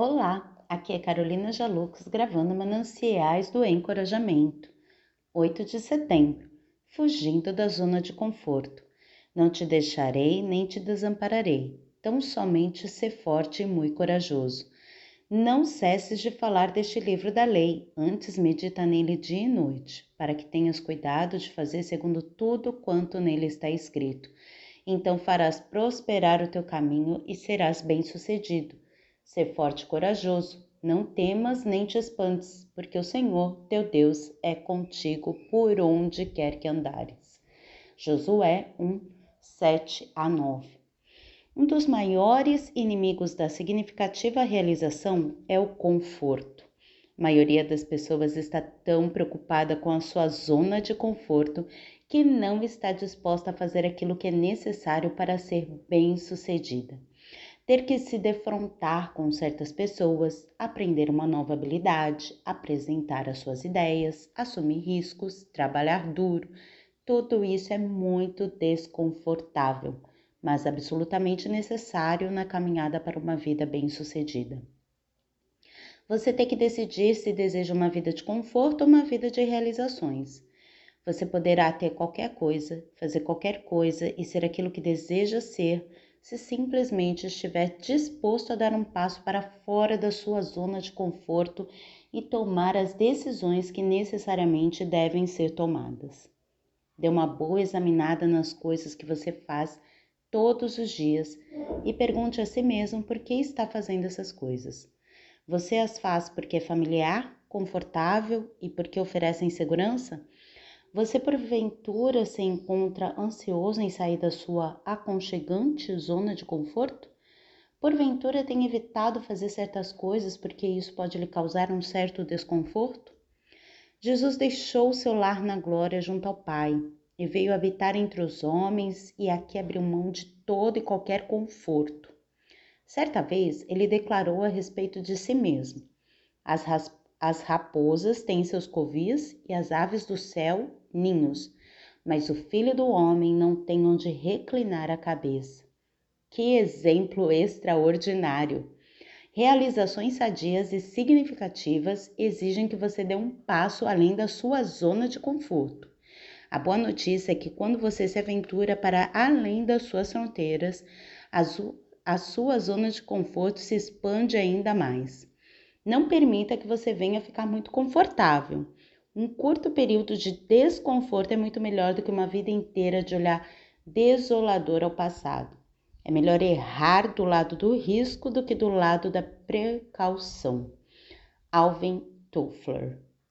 Olá, aqui é Carolina Jalux gravando Mananciais do Encorajamento. 8 de setembro. Fugindo da zona de conforto. Não te deixarei nem te desampararei. Tão somente ser forte e muito corajoso. Não cesses de falar deste livro da lei, antes medita nele dia e noite, para que tenhas cuidado de fazer segundo tudo quanto nele está escrito. Então farás prosperar o teu caminho e serás bem-sucedido. Ser forte e corajoso, não temas nem te espantes, porque o Senhor, teu Deus, é contigo por onde quer que andares. Josué 1, 7 a 9. Um dos maiores inimigos da significativa realização é o conforto. A maioria das pessoas está tão preocupada com a sua zona de conforto que não está disposta a fazer aquilo que é necessário para ser bem-sucedida ter que se defrontar com certas pessoas, aprender uma nova habilidade, apresentar as suas ideias, assumir riscos, trabalhar duro. Tudo isso é muito desconfortável, mas absolutamente necessário na caminhada para uma vida bem-sucedida. Você tem que decidir se deseja uma vida de conforto ou uma vida de realizações. Você poderá ter qualquer coisa, fazer qualquer coisa e ser aquilo que deseja ser se simplesmente estiver disposto a dar um passo para fora da sua zona de conforto e tomar as decisões que necessariamente devem ser tomadas. Dê uma boa examinada nas coisas que você faz todos os dias e pergunte a si mesmo por que está fazendo essas coisas. Você as faz porque é familiar, confortável e porque oferecem segurança? Você porventura se encontra ansioso em sair da sua aconchegante zona de conforto? Porventura tem evitado fazer certas coisas porque isso pode lhe causar um certo desconforto? Jesus deixou seu lar na glória junto ao Pai e veio habitar entre os homens e aqui abriu mão de todo e qualquer conforto. Certa vez ele declarou a respeito de si mesmo: As, as raposas têm seus covis e as aves do céu ninhos, mas o filho do homem não tem onde reclinar a cabeça. Que exemplo extraordinário! Realizações sadias e significativas exigem que você dê um passo além da sua zona de conforto. A boa notícia é que quando você se aventura para além das suas fronteiras, a, sua zona de conforto se expande ainda mais. Não permita que você venha ficar muito confortável. Um curto período de desconforto é muito melhor do que uma vida inteira de olhar desolador ao passado. É melhor errar do lado do risco do que do lado da precaução. Alvin Toffler